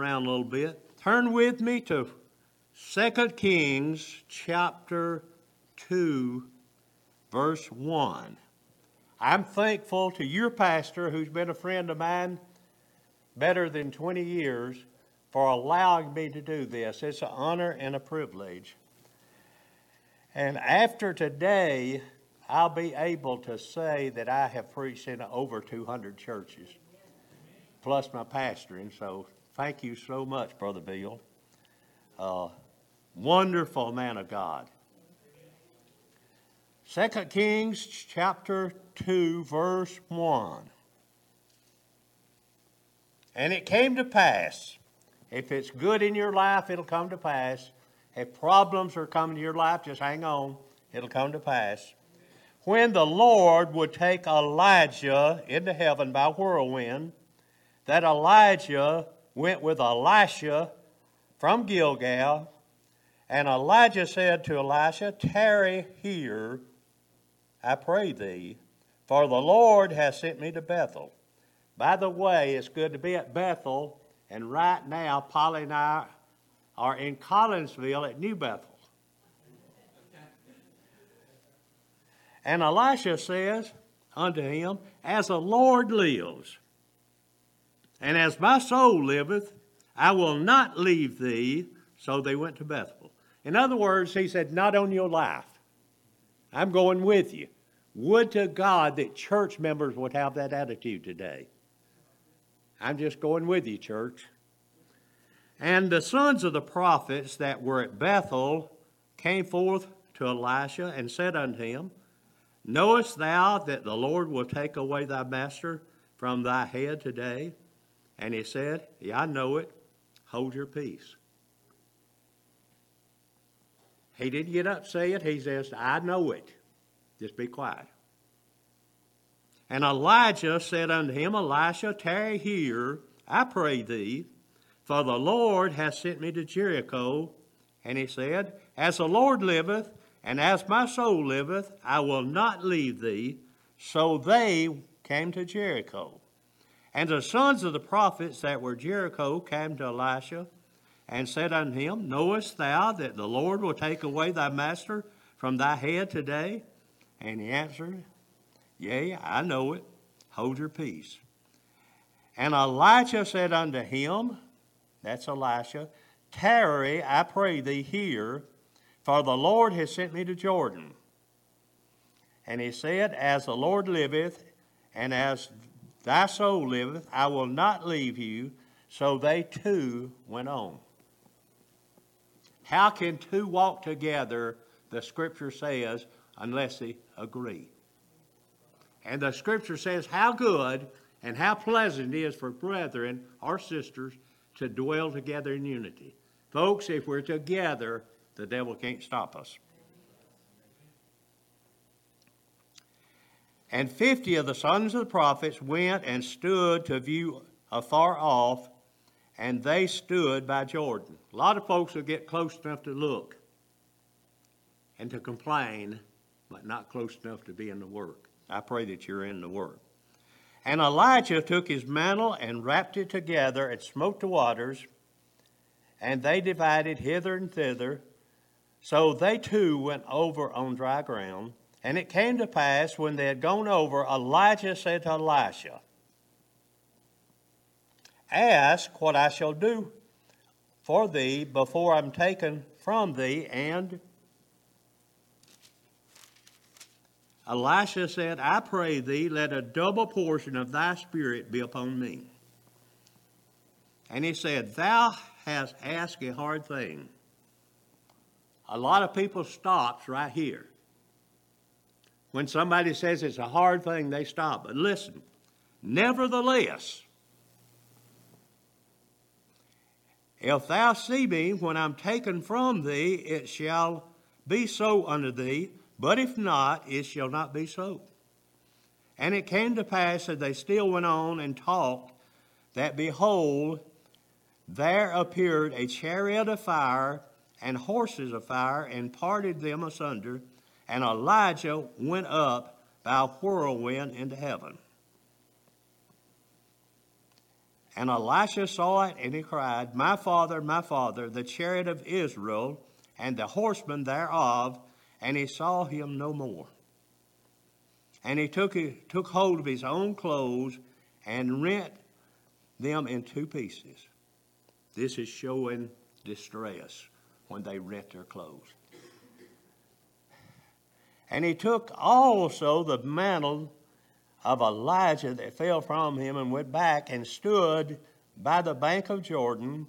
around a little bit. Turn with me to 2 Kings chapter 2, verse 1. I'm thankful to your pastor, who's been a friend of mine better than 20 years, for allowing me to do this. It's an honor and a privilege. And after today, I'll be able to say that I have preached in over 200 churches, plus my pastoring. So thank you so much, Brother Bill. Uh, wonderful man of God. Second Kings chapter 2, verse 1. And it came to pass, if it's good in your life, it'll come to pass. If problems are coming to your life, just hang on, it'll come to pass when the Lord would take Elijah into heaven by whirlwind, that Elijah went with Elisha from Gilgal, and Elijah said to Elisha, Tarry here, I pray thee, for the Lord has sent me to Bethel. By the way, it's good to be at Bethel, and right now, Polly and I are in Collinsville at New Bethel. And Elisha says unto him, As the Lord lives, and as my soul liveth, I will not leave thee. So they went to Bethel. In other words, he said, Not on your life. I'm going with you. Would to God that church members would have that attitude today. I'm just going with you, church. And the sons of the prophets that were at Bethel came forth to Elisha and said unto him, Knowest thou that the Lord will take away thy master from thy head today? And he said, Yeah, I know it. Hold your peace. He didn't get up say it. He says, I know it. Just be quiet. And Elijah said unto him, Elisha, tarry here, I pray thee, for the Lord hath sent me to Jericho. And he said, As the Lord liveth, and as my soul liveth, I will not leave thee. So they came to Jericho. And the sons of the prophets that were Jericho came to Elisha and said unto him, Knowest thou that the Lord will take away thy master from thy head today? And he answered, Yea, I know it. Hold your peace. And Elijah said unto him, That's Elisha, Tarry, I pray thee, here for the Lord has sent me to Jordan. And he said, As the Lord liveth, and as thy soul liveth, I will not leave you. So they two went on. How can two walk together, the scripture says, unless they agree? And the scripture says, How good and how pleasant it is for brethren or sisters to dwell together in unity. Folks, if we're together, the devil can't stop us. And fifty of the sons of the prophets went and stood to view afar off, and they stood by Jordan. A lot of folks will get close enough to look and to complain, but not close enough to be in the work. I pray that you're in the work. And Elijah took his mantle and wrapped it together and smote the waters, and they divided hither and thither so they too went over on dry ground. And it came to pass when they had gone over, Elijah said to Elisha, Ask what I shall do for thee before I'm taken from thee. And Elisha said, I pray thee, let a double portion of thy spirit be upon me. And he said, Thou hast asked a hard thing a lot of people stops right here. When somebody says it's a hard thing, they stop. But listen, nevertheless, if thou see me when I'm taken from thee, it shall be so unto thee, but if not, it shall not be so. And it came to pass that they still went on and talked, that behold, there appeared a chariot of fire and horses of fire and parted them asunder, and Elijah went up by a whirlwind into heaven. And Elisha saw it, and he cried, My father, my father, the chariot of Israel, and the horsemen thereof. And he saw him no more. And he took, took hold of his own clothes and rent them in two pieces. This is showing distress when they rent their clothes. And he took also the mantle of Elijah that fell from him and went back and stood by the bank of Jordan.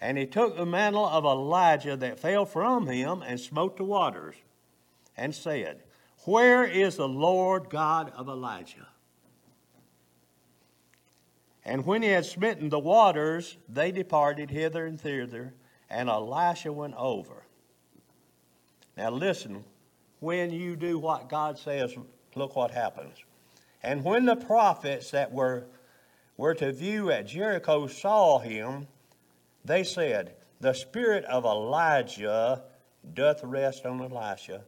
And he took the mantle of Elijah that fell from him and smote the waters and said, Where is the Lord God of Elijah? And when he had smitten the waters, they departed hither and thither, and Elisha went over. Now listen, when you do what God says, look what happens. And when the prophets that were, were to view at Jericho saw him, they said, The spirit of Elijah doth rest on Elisha.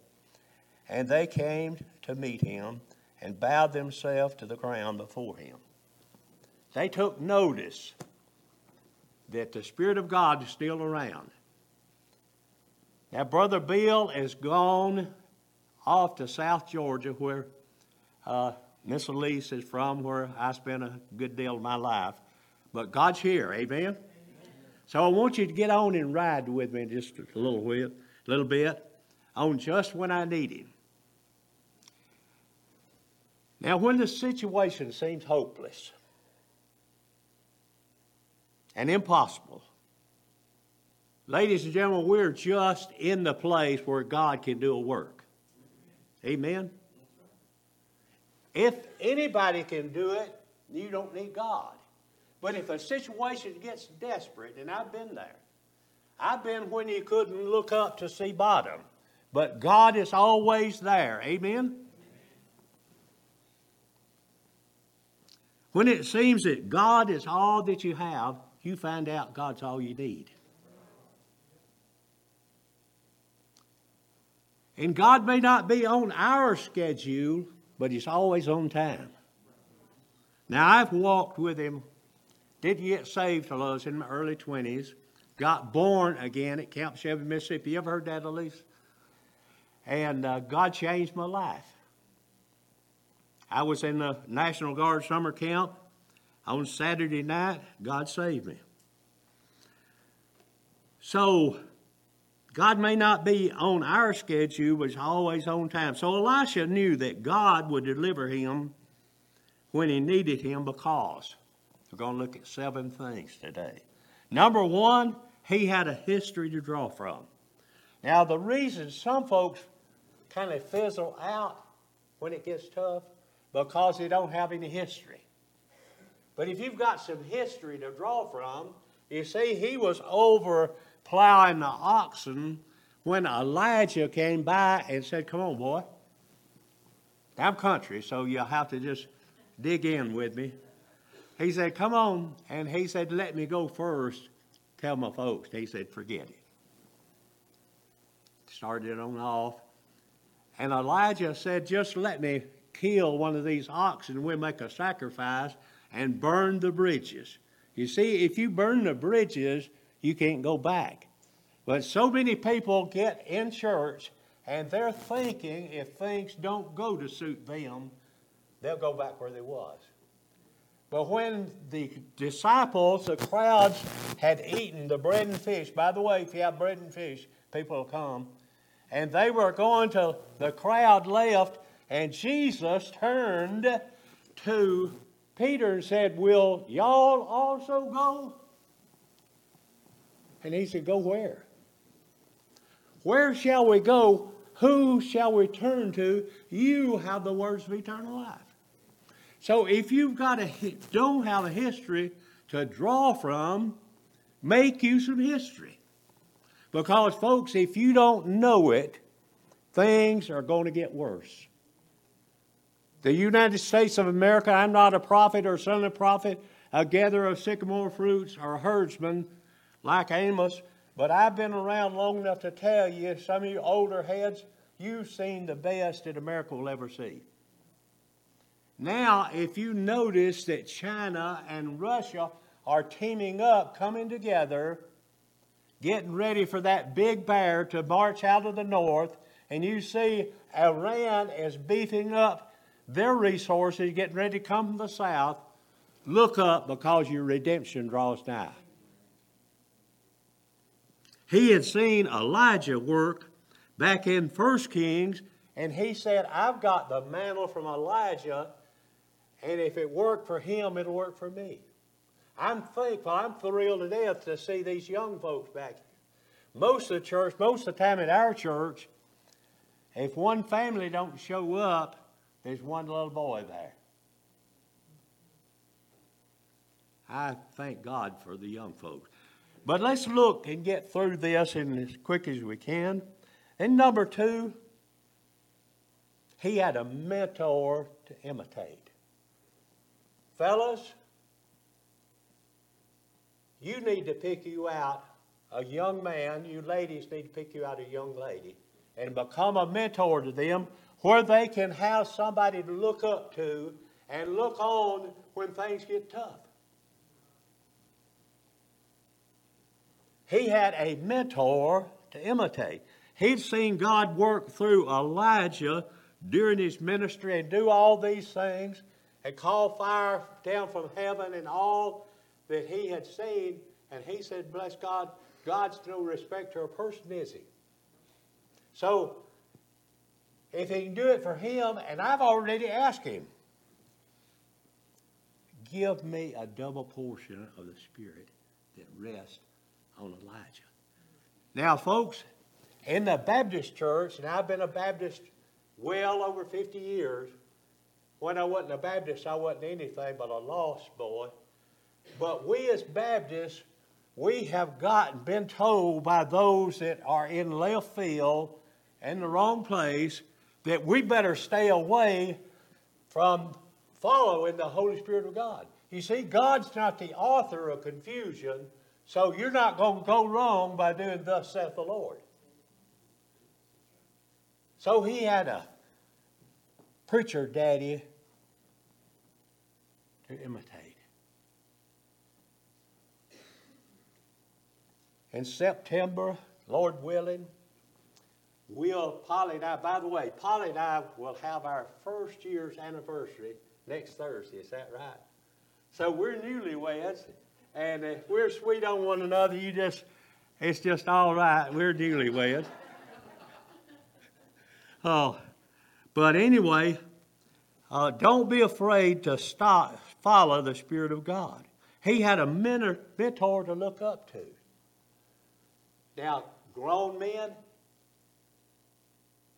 And they came to meet him and bowed themselves to the ground before him. They took notice that the Spirit of God is still around. Now, Brother Bill is gone off to South Georgia, where uh, Miss Elise is from, where I spent a good deal of my life. But God's here, amen? amen? So I want you to get on and ride with me just a little bit, little bit, on just when I need Him. Now, when the situation seems hopeless and impossible, ladies and gentlemen, we're just in the place where God can do a work. Amen? If anybody can do it, you don't need God. But if a situation gets desperate, and I've been there, I've been when you couldn't look up to see bottom, but God is always there. Amen? When it seems that God is all that you have, you find out God's all you need. And God may not be on our schedule, but he's always on time. Now, I've walked with him, didn't get saved till I was in my early 20s, got born again at Camp Shelby, Mississippi. You ever heard that, Elise? And uh, God changed my life. I was in the National Guard summer camp. On Saturday night, God saved me. So, God may not be on our schedule, but He's always on time. So Elisha knew that God would deliver him when he needed him because we're going to look at seven things today. Number one, he had a history to draw from. Now, the reason some folks kind of fizzle out when it gets tough because they don't have any history. But if you've got some history to draw from, you see, he was over plowing the oxen when Elijah came by and said, Come on, boy. I'm country, so you'll have to just dig in with me. He said, Come on. And he said, Let me go first. Tell my folks. He said, Forget it. Started on off. And Elijah said, Just let me kill one of these oxen. We'll make a sacrifice and burn the bridges. You see, if you burn the bridges, you can't go back. But so many people get in church and they're thinking if things don't go to suit them, they'll go back where they was. But when the disciples, the crowds, had eaten the bread and fish, by the way, if you have bread and fish, people will come, and they were going to, the crowd left, and Jesus turned to Peter and said, Will y'all also go? And he said, Go where? Where shall we go? Who shall we turn to? You have the words of eternal life. So if you've got a don't have a history to draw from, make use of history. Because folks, if you don't know it, things are going to get worse. The United States of America, I'm not a prophet or son of a prophet, a gatherer of sycamore fruits or a herdsman like Amos, but I've been around long enough to tell you, some of you older heads, you've seen the best that America will ever see. Now, if you notice that China and Russia are teaming up, coming together, getting ready for that big bear to march out of the north. And you see Iran is beefing up their resources, getting ready to come from the south. Look up because your redemption draws nigh. He had seen Elijah work back in First Kings, and he said, I've got the mantle from Elijah, and if it worked for him, it'll work for me. I'm thankful, I'm thrilled to death to see these young folks back here. Most of the church, most of the time at our church, if one family don't show up, there's one little boy there. I thank God for the young folks. But let's look and get through this in as quick as we can. And number two, he had a mentor to imitate. Fellas, you need to pick you out a young man, you ladies need to pick you out a young lady and become a mentor to them where they can have somebody to look up to and look on when things get tough. He had a mentor to imitate. He'd seen God work through Elijah during his ministry and do all these things and call fire down from heaven and all that he had seen. And he said, Bless God, God's no respecter of person, is he? So, if he can do it for him, and I've already asked him, give me a double portion of the Spirit that rests on Elijah. Now, folks, in the Baptist church, and I've been a Baptist well over 50 years, when I wasn't a Baptist, I wasn't anything but a lost boy. But we as Baptists, we have gotten, been told by those that are in left field in the wrong place that we better stay away from following the Holy Spirit of God. You see, God's not the author of confusion, so you're not going to go wrong by doing thus saith the Lord. So he had a preacher daddy to imitate. In September, Lord willing, we'll, Polly and I, by the way, Polly and I will have our first year's anniversary next Thursday. Is that right? So we're newlyweds, and if we're sweet on one another, you just, it's just all right. We're newlyweds. oh, but anyway, uh, don't be afraid to stop, follow the Spirit of God. He had a mentor to look up to. Now, grown men,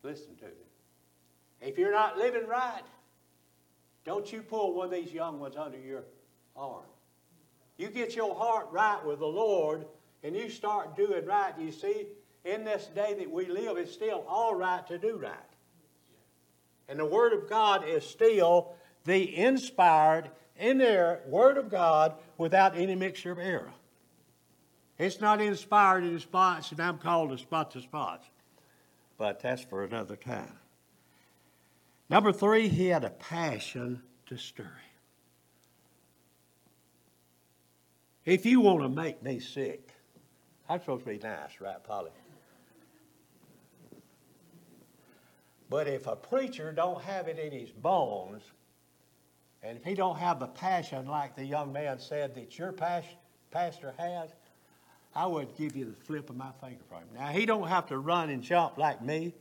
listen to me. If you're not living right, don't you pull one of these young ones under your arm. You get your heart right with the Lord and you start doing right. You see, in this day that we live, it's still all right to do right. And the Word of God is still the inspired, inerrant Word of God without any mixture of error. It's not inspired in spots, and I'm called to spot the spots. But that's for another time. Number three, he had a passion to stir. If you want to make me sick, I'm supposed to be nice, right, Polly? But if a preacher don't have it in his bones, and if he don't have the passion like the young man said that your pastor has, I would give you the flip of my finger for him. Now, he don't have to run and jump like me,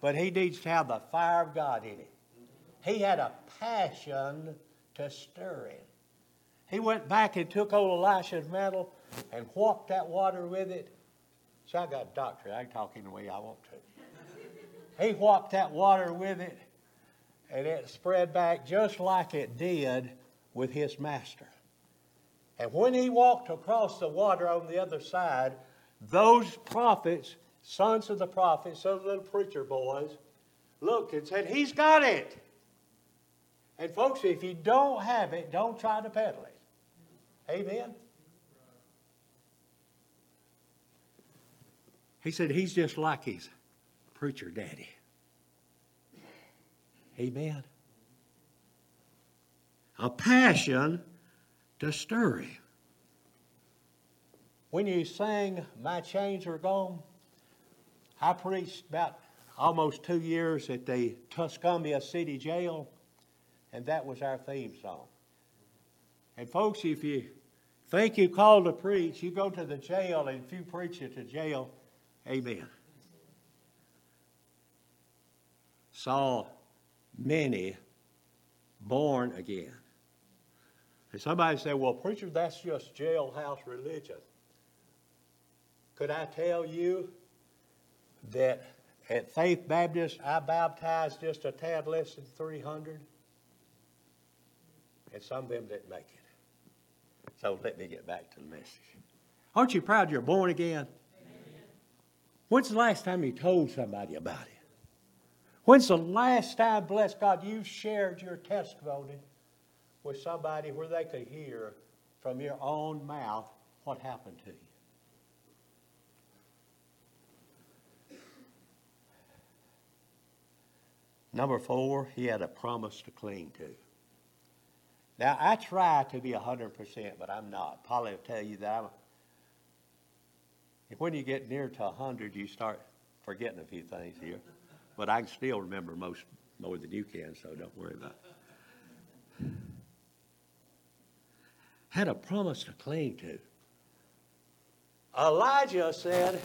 but he needs to have the fire of God in him. He had a passion to stir him. He went back and took old Elisha's mantle and whopped that water with it. So I got a doctor. I can talk any way I want to. He whopped that water with it, and it spread back just like it did with his master. And when he walked across the water on the other side, those prophets, sons of the prophets, those little preacher boys, looked and said, He's got it. And folks, if you don't have it, don't try to peddle it. Amen? He said, He's just like his preacher daddy. Amen. A passion to stir him. when you sang My Chains Are Gone, I preached about almost two years at the Tuscumbia City Jail, and that was our theme song. And folks, if you think you called to preach, you go to the jail, and if you preach it to jail, amen. Saw many born again. And somebody said, Well, preacher, that's just jailhouse religion. Could I tell you that at Faith Baptist, I baptized just a tad less than 300? And some of them didn't make it. So let me get back to the message. Aren't you proud you're born again? Amen. When's the last time you told somebody about it? When's the last time, bless God, you shared your testimony with somebody where they could hear from your own mouth what happened to you? Number four, he had a promise to cling to. Now, I try to be 100%, but I'm not. Polly will tell you that I'm, when you get near to 100, you start forgetting a few things here. But I can still remember most more than you can, so don't worry about it. Had a promise to cling to. Elijah said,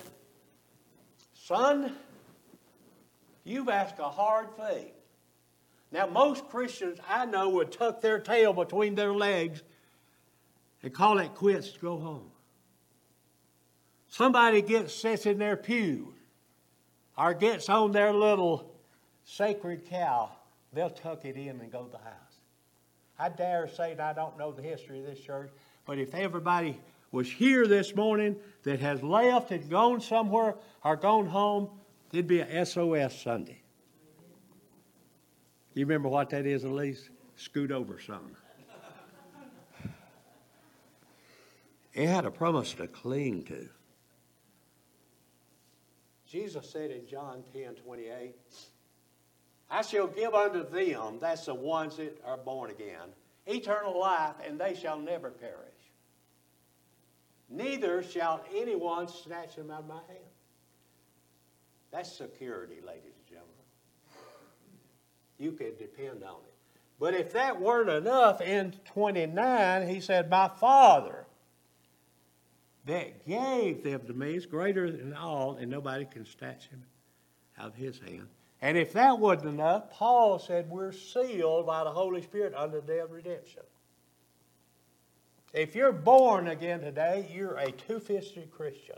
Son, you've asked a hard thing. Now, most Christians I know would tuck their tail between their legs and call it quits to go home. Somebody gets sits in their pew or gets on their little sacred cow, they'll tuck it in and go to the house. I dare say, and I don't know the history of this church, but if everybody was here this morning that has left and gone somewhere or gone home, it'd be a SOS Sunday. You remember what that is, Elise? Scoot over something. It had a promise to cling to. Jesus said in John 10 28, I shall give unto them, that's the ones that are born again, eternal life, and they shall never perish. Neither shall anyone snatch them out of my hand. That's security, ladies. You can depend on it. But if that weren't enough, in 29, he said, My Father that gave them to me is greater than all, and nobody can snatch him out of his hand. And if that wasn't enough, Paul said we're sealed by the Holy Spirit under the day of redemption. If you're born again today, you're a two fisted Christian.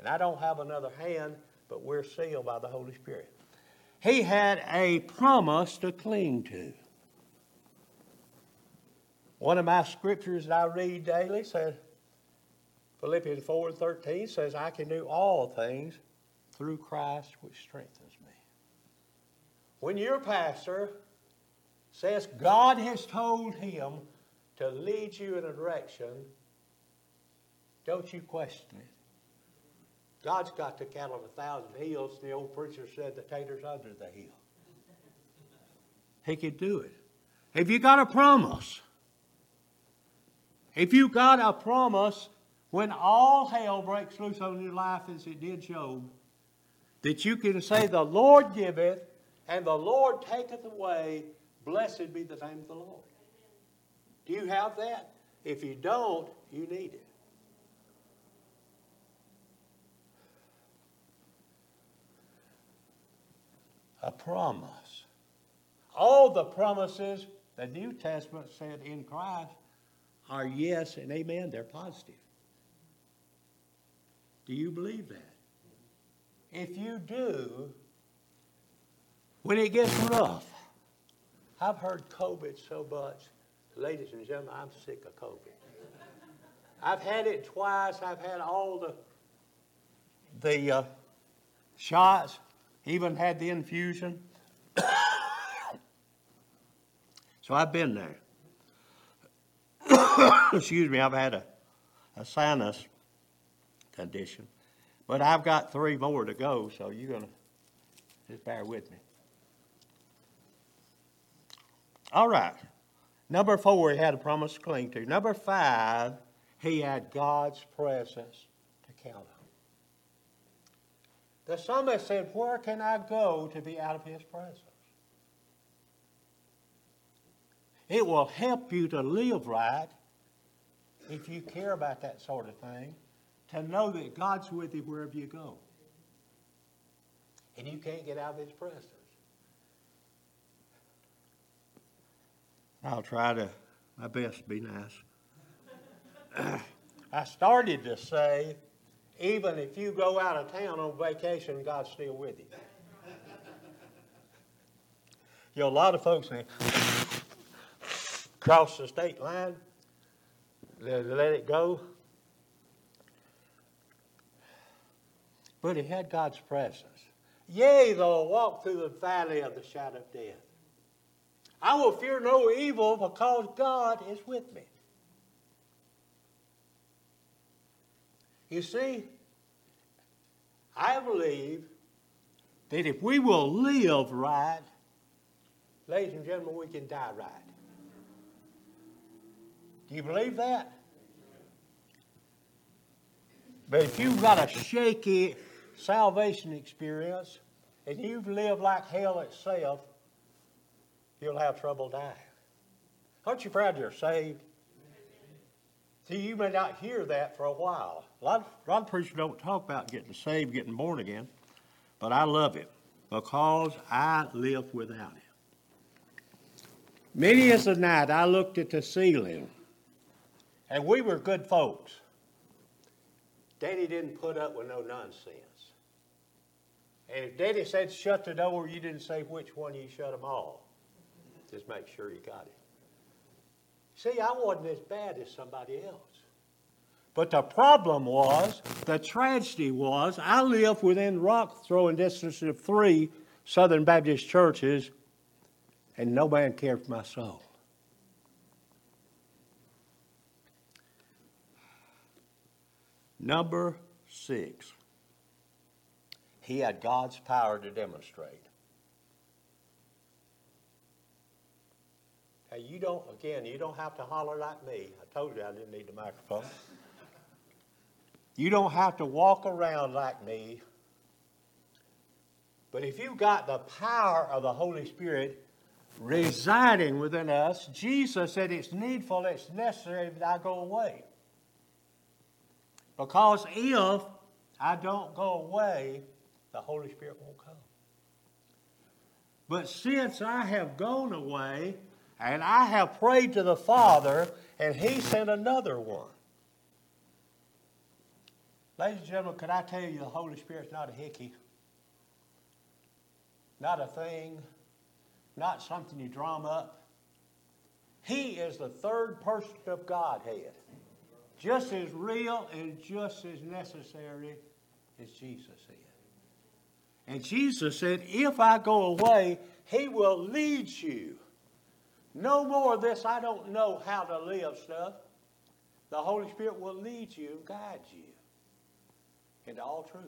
And I don't have another hand, but we're sealed by the Holy Spirit. He had a promise to cling to. One of my scriptures that I read daily says, Philippians 4 and 13 says, I can do all things through Christ which strengthens me. When your pastor says God has told him to lead you in a direction, don't you question it. God's got the cattle of a thousand hills. The old preacher said the tater's under the hill. He could do it. Have you got a promise? If you got a promise when all hell breaks loose on your life as it did Job, that you can say, The Lord giveth, and the Lord taketh away. Blessed be the name of the Lord. Do you have that? If you don't, you need it. A promise. All the promises the New Testament said in Christ are yes and amen. They're positive. Do you believe that? If you do, when it gets rough, I've heard COVID so much. Ladies and gentlemen, I'm sick of COVID. I've had it twice. I've had all the the uh, shots, even had the infusion. so I've been there. Excuse me, I've had a, a sinus condition. But I've got three more to go, so you're going to just bear with me. All right. Number four, he had a promise to cling to. Number five, he had God's presence to count on. The psalmist said, Where can I go to be out of his presence? It will help you to live right if you care about that sort of thing, to know that God's with you wherever you go. And you can't get out of his presence. I'll try to my best to be nice. I started to say, even if you go out of town on vacation, God's still with you. You know, a lot of folks say, cross the state line, they let it go. But he had God's presence. Yea, though I walk through the valley of the shadow of death. I will fear no evil because God is with me. You see, I believe that if we will live right, ladies and gentlemen, we can die right. Do you believe that? But if you've got a shaky salvation experience and you've lived like hell itself, you'll have trouble dying. Aren't you proud you're saved? See, you may not hear that for a while. A lot, of, a lot of preachers don't talk about getting saved, getting born again, but I love it because I live without it. Many as a night I looked at the ceiling, and we were good folks. Daddy didn't put up with no nonsense. And if Daddy said shut the door, you didn't say which one you shut them all. Just make sure you got it. See, I wasn't as bad as somebody else. But the problem was, the tragedy was, I lived within rock throwing distance of three Southern Baptist churches, and no man cared for my soul. Number six, he had God's power to demonstrate. Hey, you don't, again, you don't have to holler like me. I told you I didn't need the microphone. You don't have to walk around like me. But if you've got the power of the Holy Spirit residing within us, Jesus said it's needful, it's necessary that I go away. Because if I don't go away, the Holy Spirit won't come. But since I have gone away, and I have prayed to the Father, and He sent another one. Ladies and gentlemen, could I tell you the Holy Spirit's not a hickey? Not a thing, not something you drum up. He is the third person of Godhead, just as real and just as necessary as Jesus is. And Jesus said, If I go away, He will lead you no more of this, I don't know how to live stuff. The Holy Spirit will lead you and guide you into all truth.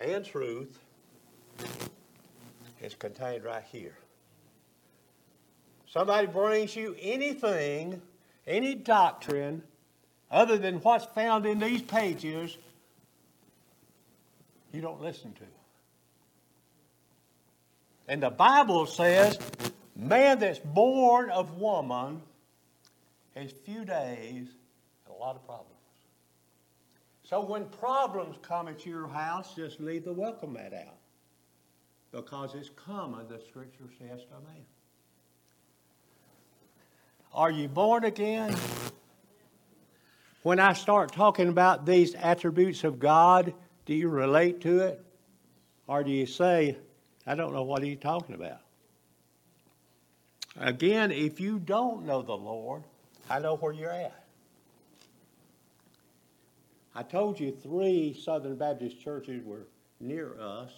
And truth is contained right here. Somebody brings you anything, any doctrine, other than what's found in these pages, you don't listen to. And the Bible says, man that's born of woman has few days and a lot of problems. So when problems come at your house, just leave the welcome mat out. Because it's common, the scripture says to man. Are you born again? When I start talking about these attributes of God, do you relate to it? Or do you say, I don't know what he's talking about. Again, if you don't know the Lord, I know where you're at. I told you three Southern Baptist churches were near us.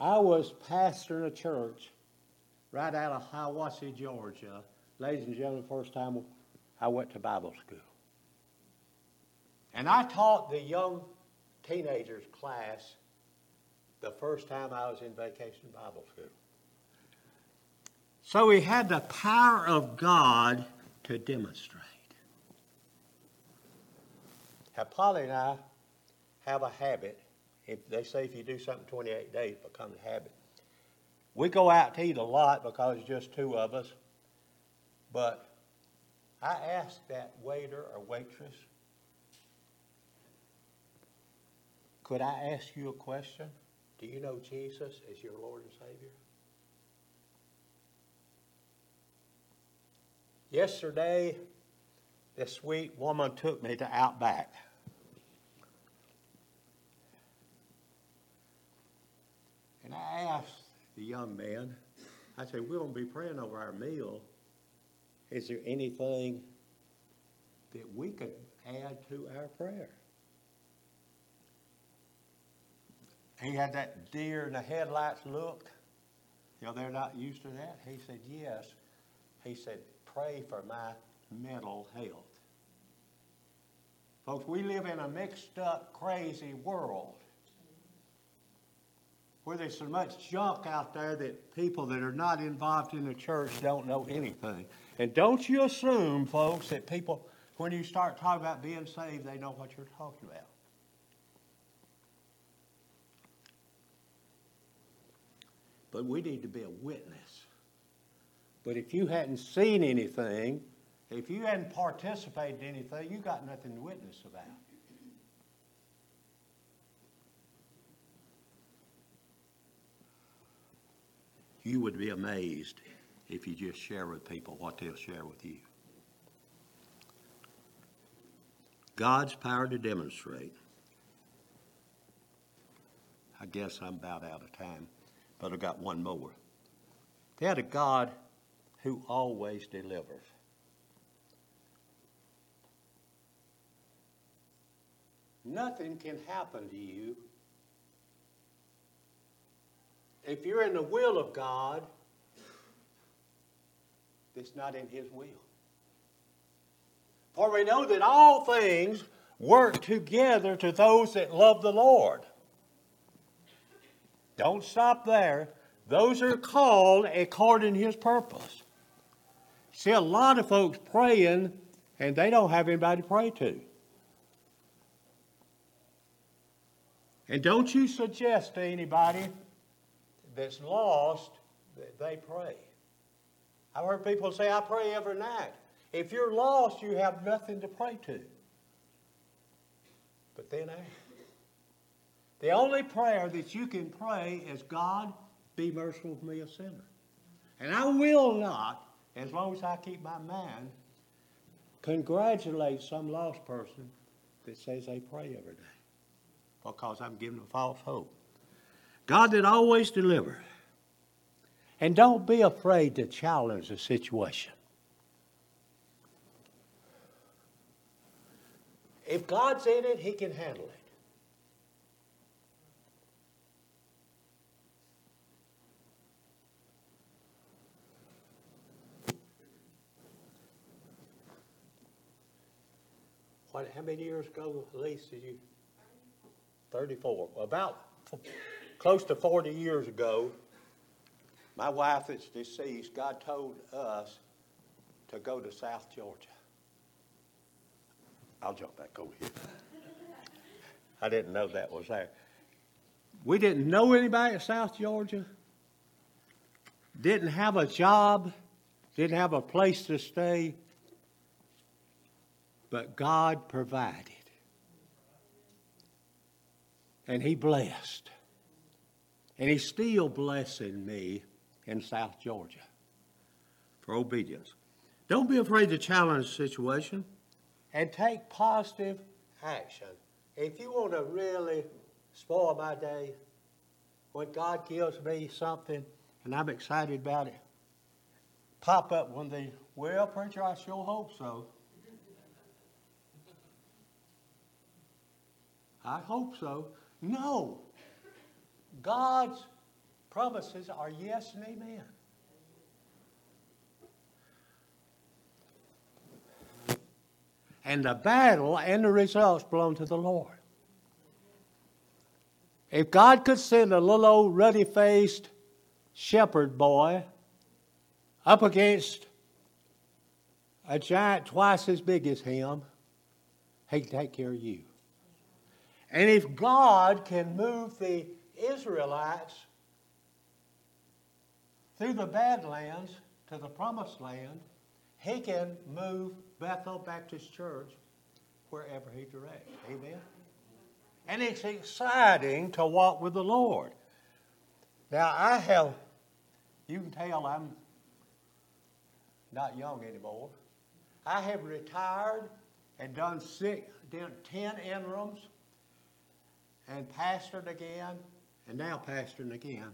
I was pastoring a church right out of Hiawassee, Georgia. Ladies and gentlemen, first time I went to Bible school. And I taught the young teenagers class the first time I was in vacation Bible school. So he had the power of God to demonstrate. Now, Polly and I have a habit. If they say if you do something 28 days, it becomes a habit. We go out to eat a lot because it's just two of us. But I asked that waiter or waitress, could I ask you a question? Do you know Jesus as your Lord and Savior? Yesterday, this sweet woman took me to Outback. And I asked the young man, I said, We're going to be praying over our meal. Is there anything that we could add to our prayer? He had that deer in the headlights look. You know, they're not used to that. He said, Yes. He said, Pray for my mental health. Folks, we live in a mixed up, crazy world where there's so much junk out there that people that are not involved in the church don't know anything. And don't you assume, folks, that people, when you start talking about being saved, they know what you're talking about. But we need to be a witness. But if you hadn't seen anything, if you hadn't participated in anything, you got nothing to witness about. You would be amazed if you just share with people what they'll share with you. God's power to demonstrate. I guess I'm about out of time, but I've got one more. They had a God who always delivers. Nothing can happen to you if you're in the will of God that's not in His will. For we know that all things work together to those that love the Lord. Don't stop there. Those are called according to His purpose. See, a lot of folks praying and they don't have anybody to pray to. And don't you suggest to anybody that's lost that they pray. I've heard people say, I pray every night. If you're lost, you have nothing to pray to. But then ask. The only prayer that you can pray is, God, be merciful to me, a sinner. And I will not, as long as I keep my mind, congratulate some lost person that says they pray every day because I'm giving them false hope. God that always delivers. And don't be afraid to challenge the situation. If God's in it, He can handle it. What, how many years ago, at least, did you? 34. About close to 40 years ago, my wife that's deceased, God told us to go to South Georgia. I'll jump back over here. I didn't know that was there. We didn't know anybody in South Georgia, didn't have a job, didn't have a place to stay, but God provided. And He blessed. And He's still blessing me in South Georgia for obedience. Don't be afraid to challenge the situation and take positive action. If you want to really spoil my day, when God gives me something and I'm excited about it, pop up one day, well, preacher, I sure hope so. I hope so. No. God's promises are yes and amen. And the battle and the results belong to the Lord. If God could send a little old ruddy faced shepherd boy up against a giant twice as big as him, he can take care of you. And if God can move the Israelites through the Badlands to the Promised Land, he can move Bethel Baptist Church wherever he directs. Amen? And it's exciting to walk with the Lord. Now, I have, you can tell I'm not young anymore. I have retired and done six, done 10 interims and pastored again and now pastoring again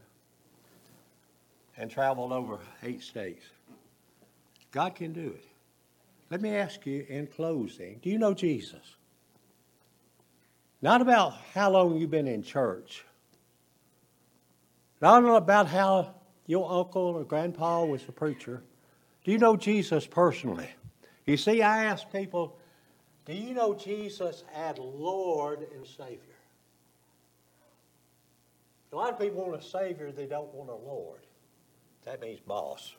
and traveled over eight states. God can do it. Let me ask you in closing do you know Jesus? Not about how long you've been in church, not about how your uncle or grandpa was a preacher. Do you know Jesus personally? You see, I ask people, do you know Jesus as Lord and Savior? A lot of people want a Savior, they don't want a Lord. That means boss.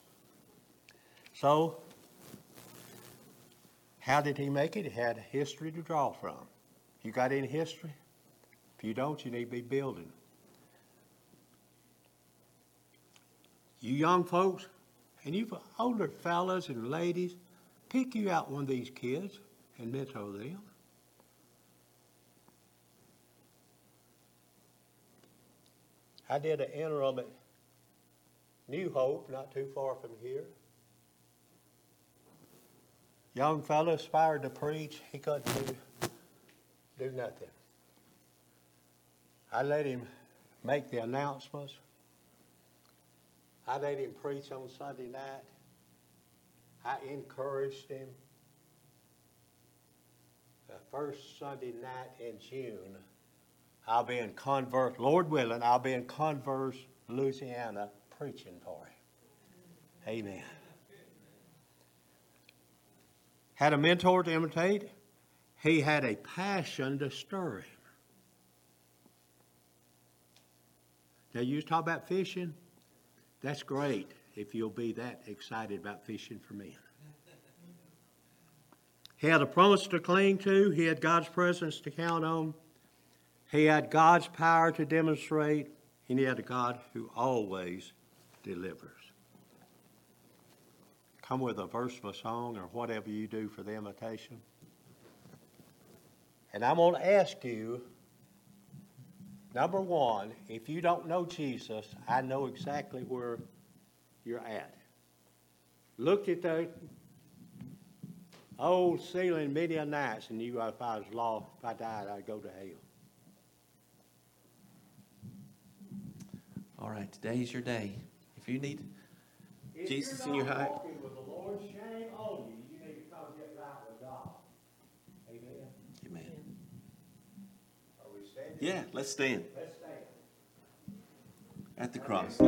So, how did he make it? He had history to draw from. You got any history? If you don't, you need to be building. You young folks, and you older fellas and ladies, pick you out one of these kids and mentor them. I did an interim at New Hope, not too far from here. Young fellow aspired to preach. He couldn't do, do nothing. I let him make the announcements. I let him preach on Sunday night. I encouraged him. The first Sunday night in June, I'll be in Converse, Lord willing, I'll be in Converse, Louisiana, preaching for him. Amen. Had a mentor to imitate. He had a passion to stir him. Now, you talk about fishing. That's great if you'll be that excited about fishing for men. He had a promise to cling to, he had God's presence to count on, he had God's power to demonstrate, and he had a God who always delivers. Come with a verse of a song or whatever you do for the invitation. And I'm going to ask you number one, if you don't know Jesus, I know exactly where you're at. Looked at the old ceiling many a nights and knew if I was lost, if I died, I'd go to hell. All right, today's your day. If you need If Jesus in your heart. with the Lord, shame on you. You need to come get right. Amen. Amen. Are we standing? Yeah, let's stand Let's stand. at the cross.